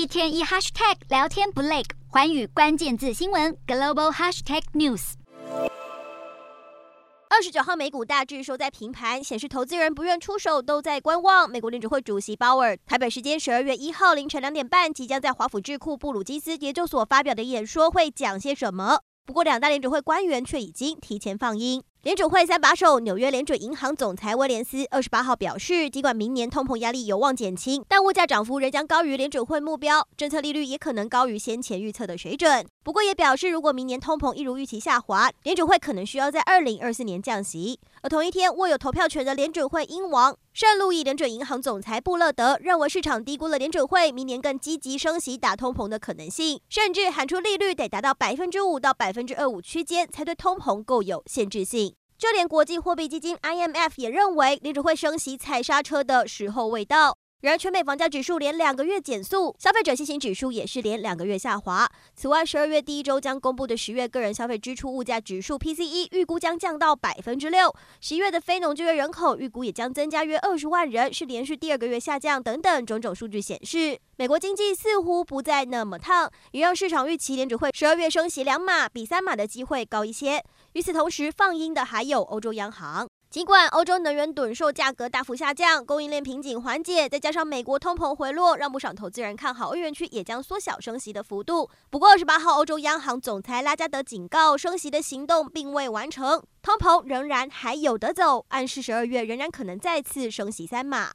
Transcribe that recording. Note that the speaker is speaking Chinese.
一天一 hashtag 聊天不累，寰宇关键字新闻 global hashtag news。二十九号美股大致收在平盘，显示投资人不愿出手，都在观望。美国联储会主席鲍尔台北时间十二月一号凌晨两点半，即将在华府智库布鲁基斯研究所发表的演说会讲些什么？不过，两大联储会官员却已经提前放音。联准会三把手纽约联准银行总裁威廉斯二十八号表示，尽管明年通膨压力有望减轻，但物价涨幅仍将高于联准会目标，政策利率也可能高于先前预测的水准。不过，也表示如果明年通膨一如预期下滑，联准会可能需要在二零二四年降息。而同一天，握有投票权的联准会英王圣路易联准银行总裁布勒德认为，市场低估了联准会明年更积极升息打通膨的可能性，甚至喊出利率得达到百分之五到百分之二五区间才对通膨够有限制性。就连国际货币基金 IMF 也认为，联准会升息踩刹车的时候未到。然而，全美房价指数连两个月减速，消费者信心指数也是连两个月下滑。此外，十二月第一周将公布的十月个人消费支出物价指数 PCE 预估将降到百分之六。十一月的非农就业人口预估也将增加约二十万人，是连续第二个月下降。等等种种数据显示，美国经济似乎不再那么烫，也让市场预期联储会十二月升息两码比三码的机会高一些。与此同时，放鹰的还有欧洲央行。尽管欧洲能源趸售价格大幅下降，供应链瓶颈缓解，再加上美国通膨回落，让不少投资人看好欧元区也将缩小升息的幅度。不过，二十八号欧洲央行总裁拉加德警告，升息的行动并未完成，通膨仍然还有得走，暗示十二月仍然可能再次升息三码。